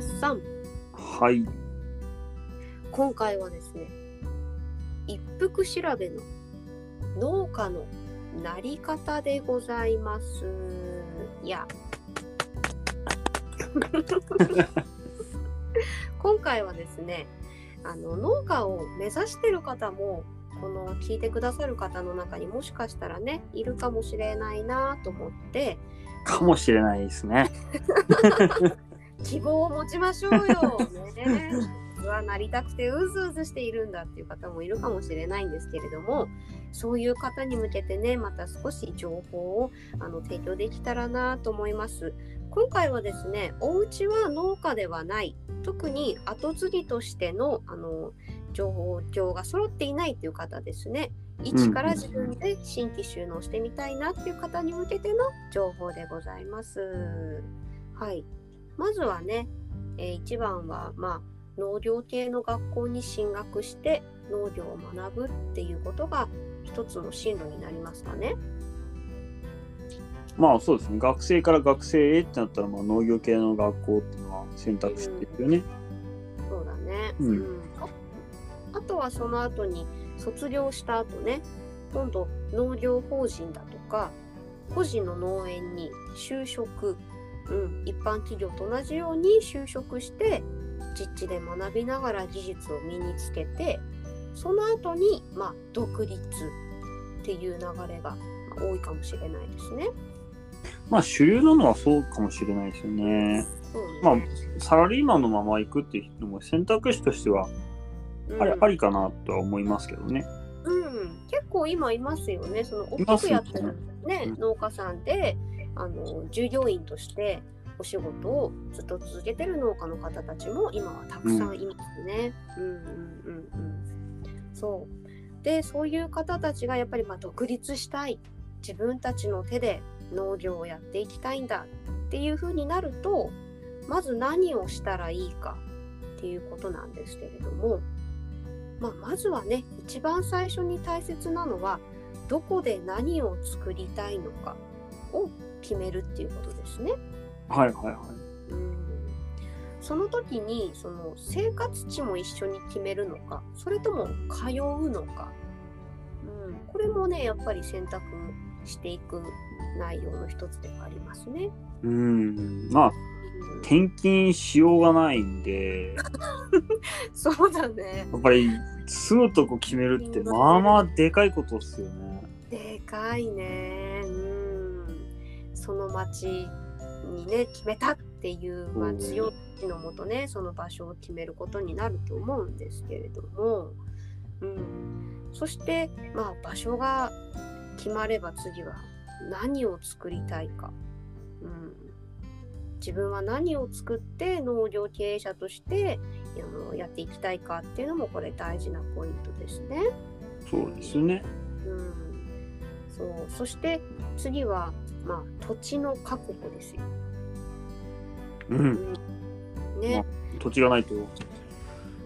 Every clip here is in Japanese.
マスさんはい。今回はですね一服調べの農家のなり方でございますいや 今回はですねあの農家を目指してる方もこの聞いてくださる方の中にもしかしたらねいるかもしれないなと思ってかもしれないですね。希望を持ちましょうよ。ね、実はなりたくてうずうずしているんだっていう方もいるかもしれないんですけれどもそういう方に向けてねまた少し情報をあの提供できたらなと思います。今回はですねお家は農家ではない特に後継ぎとしてのあの情報が揃っていないという方ですね一から自分で新規収納してみたいなっていう方に向けての情報でございます。はい、まずはね、えー一番は、まあ、農業系の学校に進学して農業を学ぶっていうことが一つの進路になりますかね。まあそうですね。学生から学生へってなったら、まあ、農業系の学校っていうのは選択肢ですよね。そうだね。うんああとはその後に卒業した後ね、今度農業法人だとか、個人の農園に就職、うん、一般企業と同じように就職して、実地で学びながら技術を身につけて、その後に、まあ、独立っていう流れがまあ多いかもしれないですね。まあ主流なのはそうかもしれないですよね。そうねまあサラリーマンのまま行くっていうのも選択肢としてはあり,、うんありかなとは思いますけどね。うん、結構今いますよね。その大きくやってるねうん農家さんであの従業員としてお仕事をずっと続けてる農家の方たちも今はたくさんいますね。うんうんうんうん。そう。でそういう方たちがやっぱりまあ独立したい自分たちの手で農業をやっていきたいんだっていう風になるとまず何をしたらいいかっていうことなんですけれども。まあ、まずはね一番最初に大切なのはどこで何を作りたいのかを決めるっていうことですね。はいはいはい。うんその時にその生活地も一緒に決めるのかそれとも通うのか、うん、これもねやっぱり選択していく内容の一つではありますね。うん。まあうん転勤しようがないんで、そうだね。やっぱり住むとこ決めるってまあまあでかいことっすよね。でかいね。うん。その町にね、決めたっていう、まあ、うん強いのもとね、その場所を決めることになると思うんですけれども、うん。そして、まあ、場所が決まれば次は何を作りたいか。うん。自分は何を作って農業経営者としてあのやっていきたいかっていうのもこれ大事なポイントですね。そうですね。うん、そうそして次は、まあ、土地の確保ですよ。う。うんん、ね、土地がないと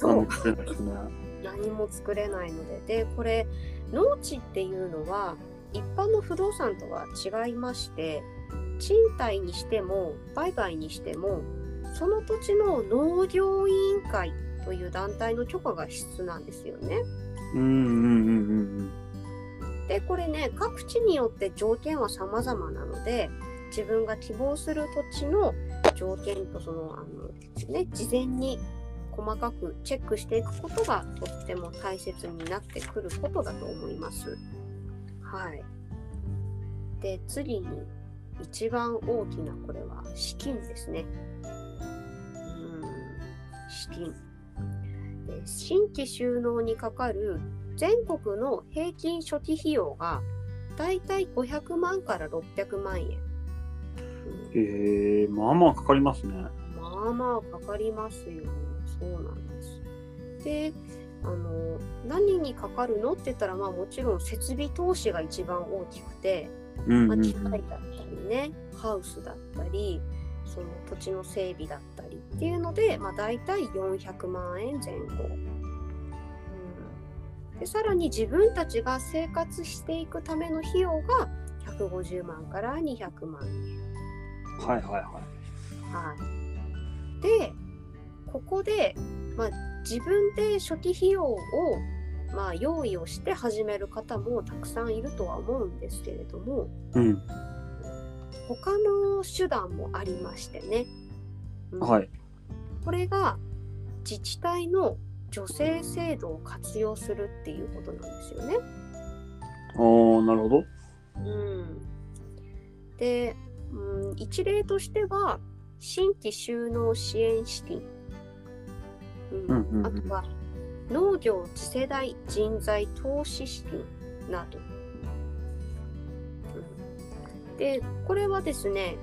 何も作れないですね。何も作れないのででこれ農地っていうのは一般の不動産とは違いまして賃貸にしても売買にしてもその土地の農業委員会という団体の許可が必須なんですよね。うんうんうんうんでこれね各地によって条件は様々なので自分が希望する土地の条件とそのあの、ね、事前に細かくチェックしていくことがとっても大切になってくることだと思います。はい。で次に一番大きなこれは資金ですね。うん資金。で新規収納にかかる全国の平均初期費用がだいたい500万から600万円。うんええまあまあかかりますね。まあまあかかりますよ。そうなんです。で、あの、何にかかるのって言ったら、まあもちろん設備投資が一番大きくて、まあ、うんうんうん機械だったりね、ハウスだったり、その土地の整備だったりっていうので、まあ大体400万円前後。うん、で、さらに自分たちが生活していくための費用が150万から200万円。はいはいはい。はい。で、ここで、まあ、自分で初期費用を、まあ、用意をして始める方もたくさんいるとは思うんですけれどもうん。他の手段もありましてね、うんはい。これが自治体の助成制度を活用するっていうことなんですよね。おー、なるほど。うん、で、うん、一例としては新規就農支援資金、うんうんうんうんあとは農業次世代人材投資資金など。うんでこれはですね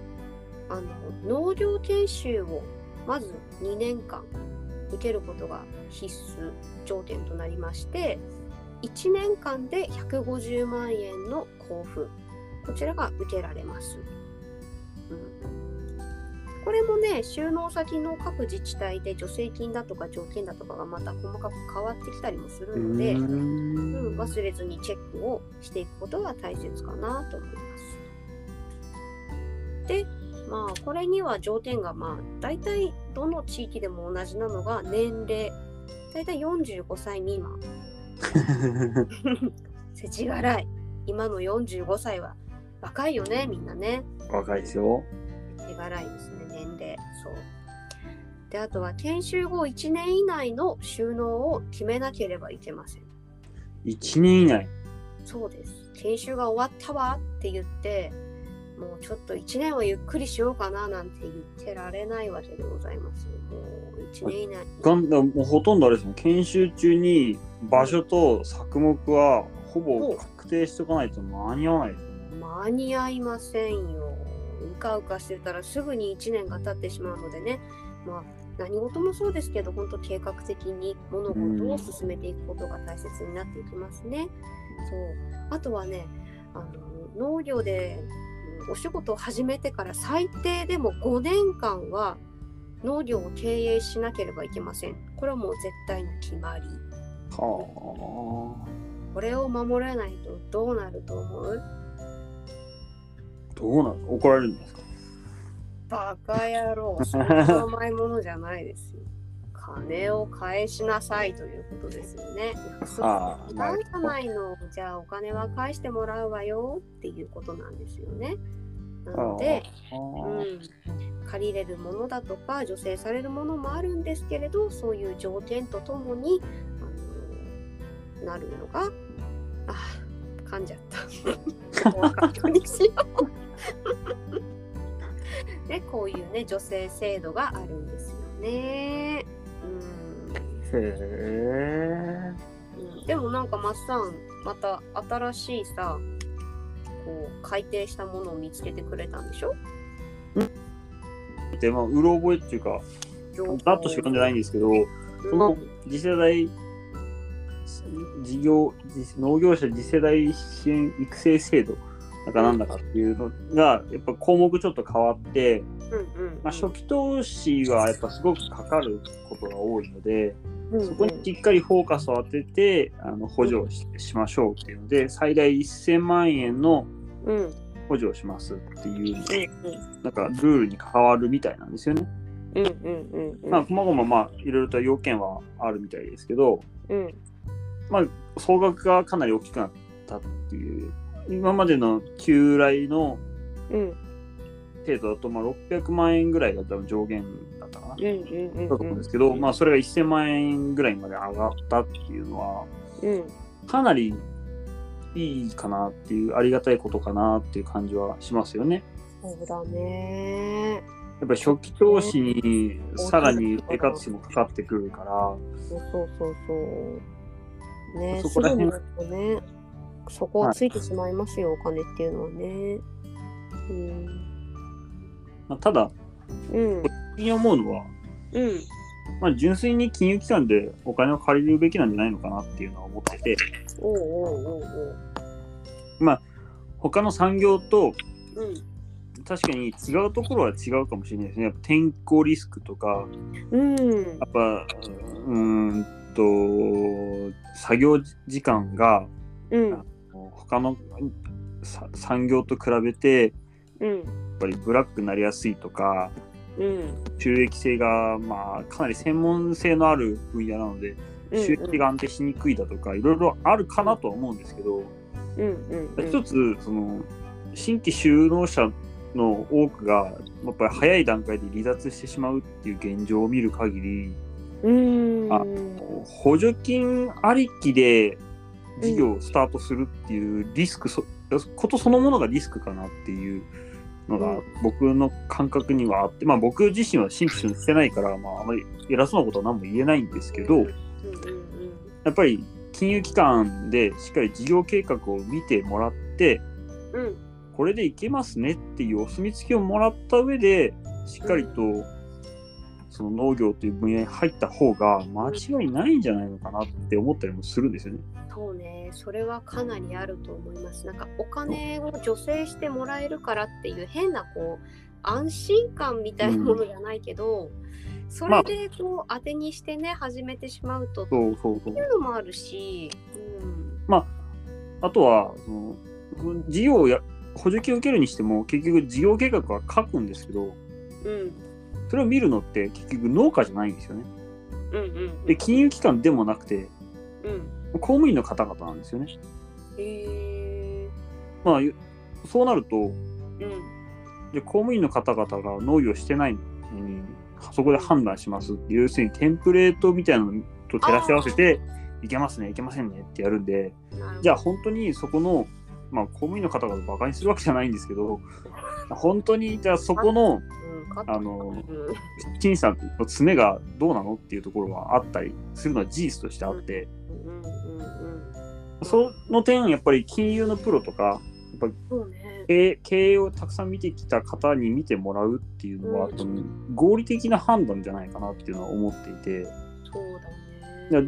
あの農業研修をまず2年間受けることが必須条件となりまして1年間で150万円の交付こちらが受けられます。うん、これもね収納先の各自治体で助成金だとか条件だとかがまた細かく変わってきたりもするので、うん忘れずにチェックをしていくことが大切かなと思います。で、まあ、これには条件が、まあ、大体どの地域でも同じなのが年齢、大体45歳未満。世知辛い。今の45歳は若いよね、みんなね。若いですよ。手辛いですね、年齢。そう。で、あとは研修後1年以内の収納を決めなければいけません。1年以内。そうです。研修が終わったわって言って、もうちょっと1年はゆっくりしようかななんて言ってられないわけでございますよ。もう1年以内に。がんもうほとんどあれですね、研修中に場所と作目はほぼ確定しておかないと間に合わないですよね。間に合いませんよ。うかうかしてたらすぐに1年が経ってしまうのでね。まあ何事もそうですけど、本当計画的に物事を進めていくことが大切になっていきますね。そう。あとはね、あの農業でうんお仕事を始めてから最低でも5年間は農業を経営しなければいけません。これはもう絶対の決まり。はこれを守れないとどうなると思う？あ。どうなの怒られるんですか？バカ野郎、そんな甘いものじゃないですよ。金を返しなさいということですよね。約束ああ違うじゃないの。じゃあお金は返してもらうわよっていうことなんですよね。なので、あうん、借りれるものだとか助成されるものもあるんですけれどそういう条件とともにあのなるのがあ噛んじゃった。ここはカットにしよう。で こういうね助成制度があるんですへえ。うんうん、でもなんかマッサンまた新しいさこう改定したものを見つけてくれたんでしょ？で、まあ、うろ覚えっていうか、ざっとしか読んでないんですけど、その次世代事業、次農業者次世代支援育成制度なんかなんだかっていうのが、やっぱ項目ちょっと変わって、まあ、初期投資はやっぱすごくかかることが多いので、うんそこにしっかりフォーカスを当てて、あの補助をししましょうっていうので、最大1000万円の補助をしますっていう、なんかルールに変わるみたいなんですよね。うんうんうんうん。まあ、細々まあ、いろいろと要件はあるみたいですけど、うん。まあ、総額がかなり大きくなったっていう、今までの旧来のうん。程度だと、まあ、600万円ぐらいが多分上限だと思うんですけど、まあ、それが1000万円ぐらいまで上がったっていうのは、うん。かなりいいかなっていう、ありがたいことかなっていう感じはしますよね。そうだね。やっぱり初期投資にさらに生活費もかかってくるから、そうそうそうそう。ねそこら辺ねそこはついてしまいますよ、お金っていうのはね。うん。まあ、ただ、うんに思うのは、うん。まあ、純粋に金融機関でお金を借りるべきなんじゃないのかなっていうのは思ってて、おうおうおうおう。他の産業とうん。確かに違うところは違うかもしれないですね。やっぱ天候リスクとか、うん。やっぱ、うーんと、作業時間がうん。他のさ産業と比べて、うんぱりブラックになりやすいとか、うん。収益性が、まあ、かなり専門性のある分野なので、収益が安定しにくいだとか、いろいろあるかなとは思うんですけど、うんうんうん。一つ、その、新規就農者の多くが、やっぱり早い段階で離脱してしまうっていう現状を見る限り、うん。あ補助金ありきで事業をスタートするっていうリスクそ、ことそのものがリスクかなっていうのがうん。僕の感覚にはあって、まあ僕自身は新規してないから、まああまり偉そうなことは何も言えないんですけど、やっぱり金融機関でしっかり事業計画を見てもらって、これでいけますねっていうお墨付きをもらった上で、しっかりとその農業という分野に入った方が間違いないんじゃないのかなって思ったりもするんですよね。そうね、それはかなりあると思います。なんかお金を助成してもらえるからっていう変なこう安心感みたいなものじゃないけど、それでこう当てにしてね始めてしまうとってそうそうそうい。うのもあるし、あとは、その事業をや補助金を受けるにしても、結局事業計画は書くんですけど、うん、うん、それを見るのって結局農家じゃないんですよね。うん、うん。で、金融機関でもなくて、うん。公務員の方々なんですよね。へえまあ、そうなると、うん、で公務員の方々が農業してないのに、そこで判断しますっていう、要するにテンプレートみたいなのと照らし合わせて、いけますね、いけませんねってやるんで、じゃあ本当にそこの、まあ公務員の方々をバカにするわけじゃないんですけど、本当にじゃあそこの、あの、うん、陳さんの詰めがどうなのっていうところはあったりするのは事実としてあって。その点、やっぱり金融のプロとか、そうね。経営をたくさん見てきた方に見てもらうっていうのは、合理的な判断じゃないかなっていうのは思っていて、そうだ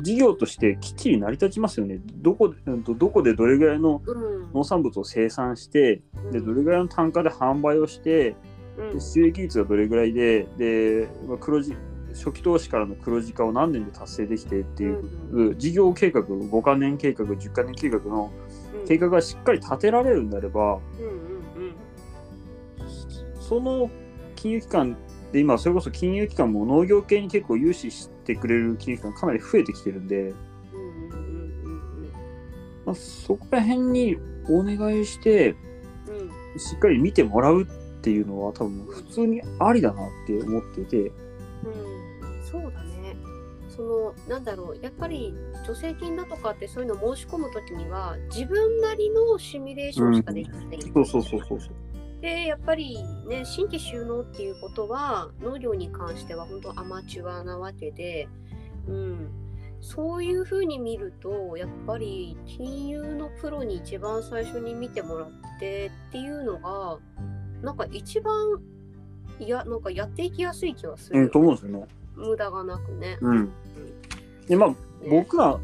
事業としてきっちり成り立ちますよね。どこどこでどれぐらいのうん、農産物を生産して、でどれぐらいの単価で販売をして、うん。で収益率がどれぐらいで、でまあ黒字初期投資からの黒字化を何年で達成できてっていう、う事業計画、5カ年計画、10カ年計画のうん。計画がしっかり立てられるんであれば、うんうんうん。その金融機関で今それこそ金融機関も農業系に結構融資してくれる金融機関かなり増えてきてるんで、まあ、そこら辺にお願いしてしっかり見てもらうっていうのは多分普通にありだなって思っていて、うん、そうだね。そのなんだろうやっぱり助成金だとかってそういうの申し込むときには自分なりのシミュレーションしかできない、そうそうそうそうそう。でやっぱりね新規収納っていうことは農業に関しては本当アマチュアなわけで、うん、そういうふうに見るとやっぱり金融のプロに一番最初に見てもらってっていうのがなんか一番いやなんかやっていきやすい気はするよ、うん、と思うんですよね。無駄がなくね。うん。で、まあ、ね僕ら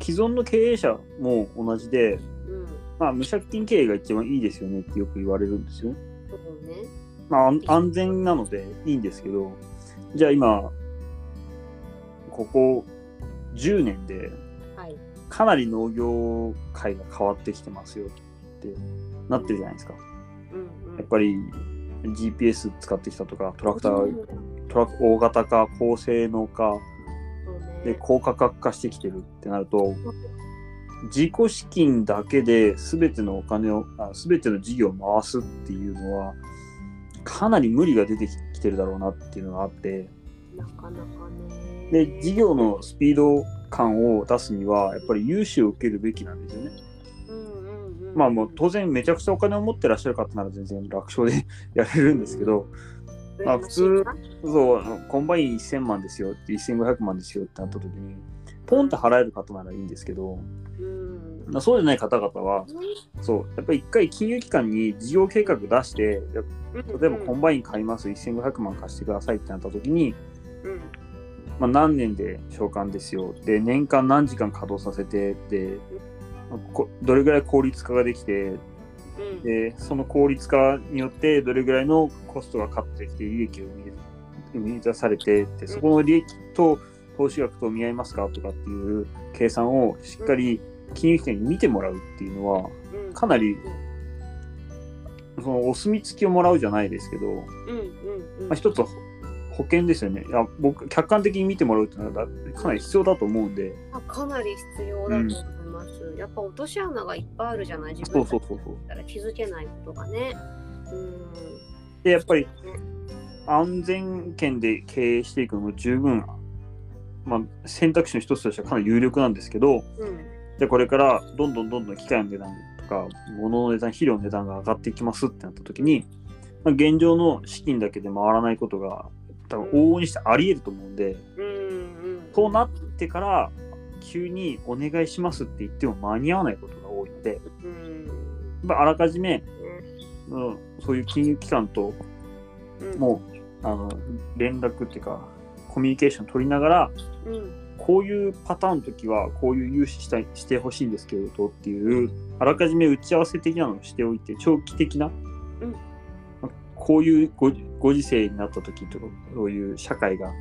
既存の経営者も同じで、うん、まあ、無借金経営が一番いいですよねってよく言われるんですよね。そうね。まあ、安安全なのでいいんですけど、じゃあ今、ここ10年ではい。かなり農業界が変わってきてますよってなってるじゃないですか。うんうん、やっぱり GPS 使ってきたとか、トラクター、うんトラック大型化、高性能化で高価格化してきてるってなると、自己資金だけで全てのお金を、あ全ての事業を回すっていうのは、かなり無理が出てきてるだろうなっていうのがあって、なかなかね。で、事業のスピード感を出すには、やっぱり融資を受けるべきなんですよね。うんうんうん、まあもう当然めちゃくちゃお金を持ってらっしゃる方なら全然楽勝で やれるんですけど、まあ普通そう、コンバイン1000万ですよって、1500万ですよってなった時に、ポンって払える方ならいいんですけど、うん、まあそうじゃない方々は、そう、やっぱり一回金融機関に事業計画出して、や例えばコンバイン買います、1500万貸してくださいってなった時に、うん。まあ、何年で償還ですよ。で、年間何時間稼働させて、で、どれぐらい効率化ができて、うん。で、その効率化によってどれぐらいのコストがカットできて利益を生み生み出されてって、そこの利益と投資額と見合いますかとかっていう計算をしっかり金融機関に見てもらうっていうのは、うんかなりそのお墨付きをもらうじゃないですけど、うんうんうんまあ、一つ保険ですよね。いや僕、客観的に見てもらうっていうのはだかなり必要だと思うんで、あかなり必要だと思います。やっぱ落とし穴がいっぱいあるじゃない？自そう分たちそうそうそう。だから気づけないことがね。うん。で、やっぱり安全圏で経営していくのも十分、まあ、選択肢の一つとしてはかなり有力なんですけど、うん。でこれからどんどんどんどん機械の値段とか物の値段肥料の値段が上がっていきますってなった時に、まあ、現状の資金だけで回らないことが多分往々にしてあり得ると思うんで、うん。うん。そうなってから急にお願いしますって言っても間に合わないことが多いのでうん。あらかじめ、ねうん、そういう金融機関とうん。もうあの連絡っていうかコミュニケーション取りながらうん。こういうパターンの時はこういう融資したいしてほしいんですけどっていうあらかじめ打ち合わせ的なのをしておいて長期的な、うんまあこういうごご時世になった時とかそういう社会が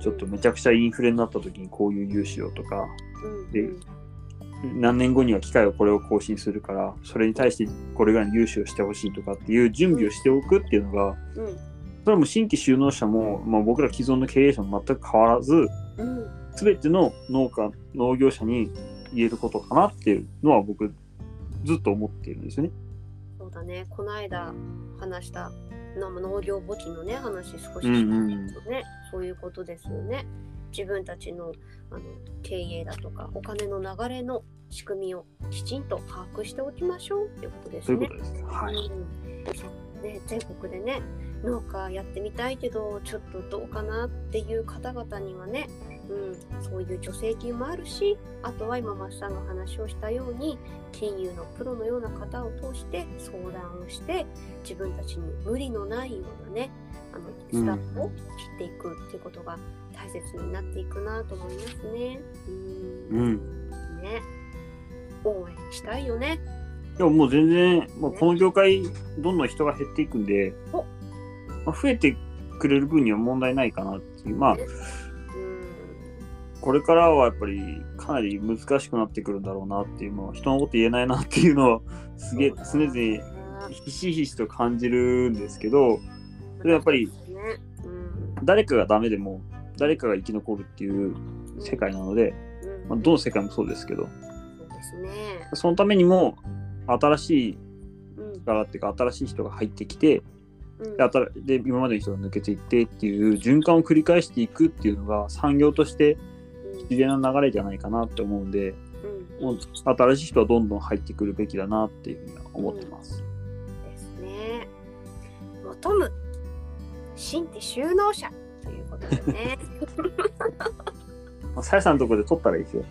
ちょっとめちゃくちゃインフレになった時にこういう融資をとかうん。で何年後には機械はこれを更新するからそれに対してこれぐらいの融資をしてほしいとかっていう準備をしておくっていうのがうん。それはもう新規就農者も、まあ、僕ら既存の経営者も全く変わらずうん。全ての農家農業者に言えることかなっていうのは僕ずっと思っているんですよね。そうだね。この間話したの農業簿記のね話少ししたうんうんけどね、そういうことですよね。自分たちのあの経営だとかお金の流れの仕組みをきちんと把握しておきましょうっていうことですね。そういうことです。はい。うんね、全国でね農家やってみたいけどちょっとどうかなっていう方々にはね、うん、そういう助成金もあるしあとは今マスさんが話をしたように金融のプロのような方を通して相談をして自分たちに無理のないようなねあのスタッフを切っていくっていうことが大切になっていくなと思いますね。うんうん。ね応援したいよね。でももう全然、まあ、この業界どんどん人が減っていくんで、お。まあ、増えてくれる分には問題ないかなっていう。まあうん。これからはやっぱりかなり難しくなってくるんだろうなっていう、まあ、人のこと言えないなっていうのはすげえ常々ひしひしと感じるんですけど、それやっぱり誰かがダメでも誰かが生き残るっていう世界なので、うんまあ、どの世界もそうですけど、そうですね。そのためにも新しいうん力っていうか新しい人が入ってきて、うんで今までの人が抜けていってっていう循環を繰り返していくっていうのが産業として自然な流れじゃないかなって思うんで、うんもう新しい人はどんどん入ってくるべきだなっていうふうには思ってます。ですね。求む新規収納者ということでね。まあ、さやさんのところで取ったらいいですよ。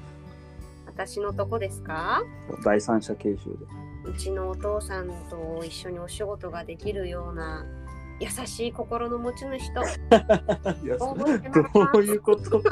私のとこですか？第三者研修で。うちのお父さんと一緒にお仕事ができるような優しい心の持ち主と。どういうこと？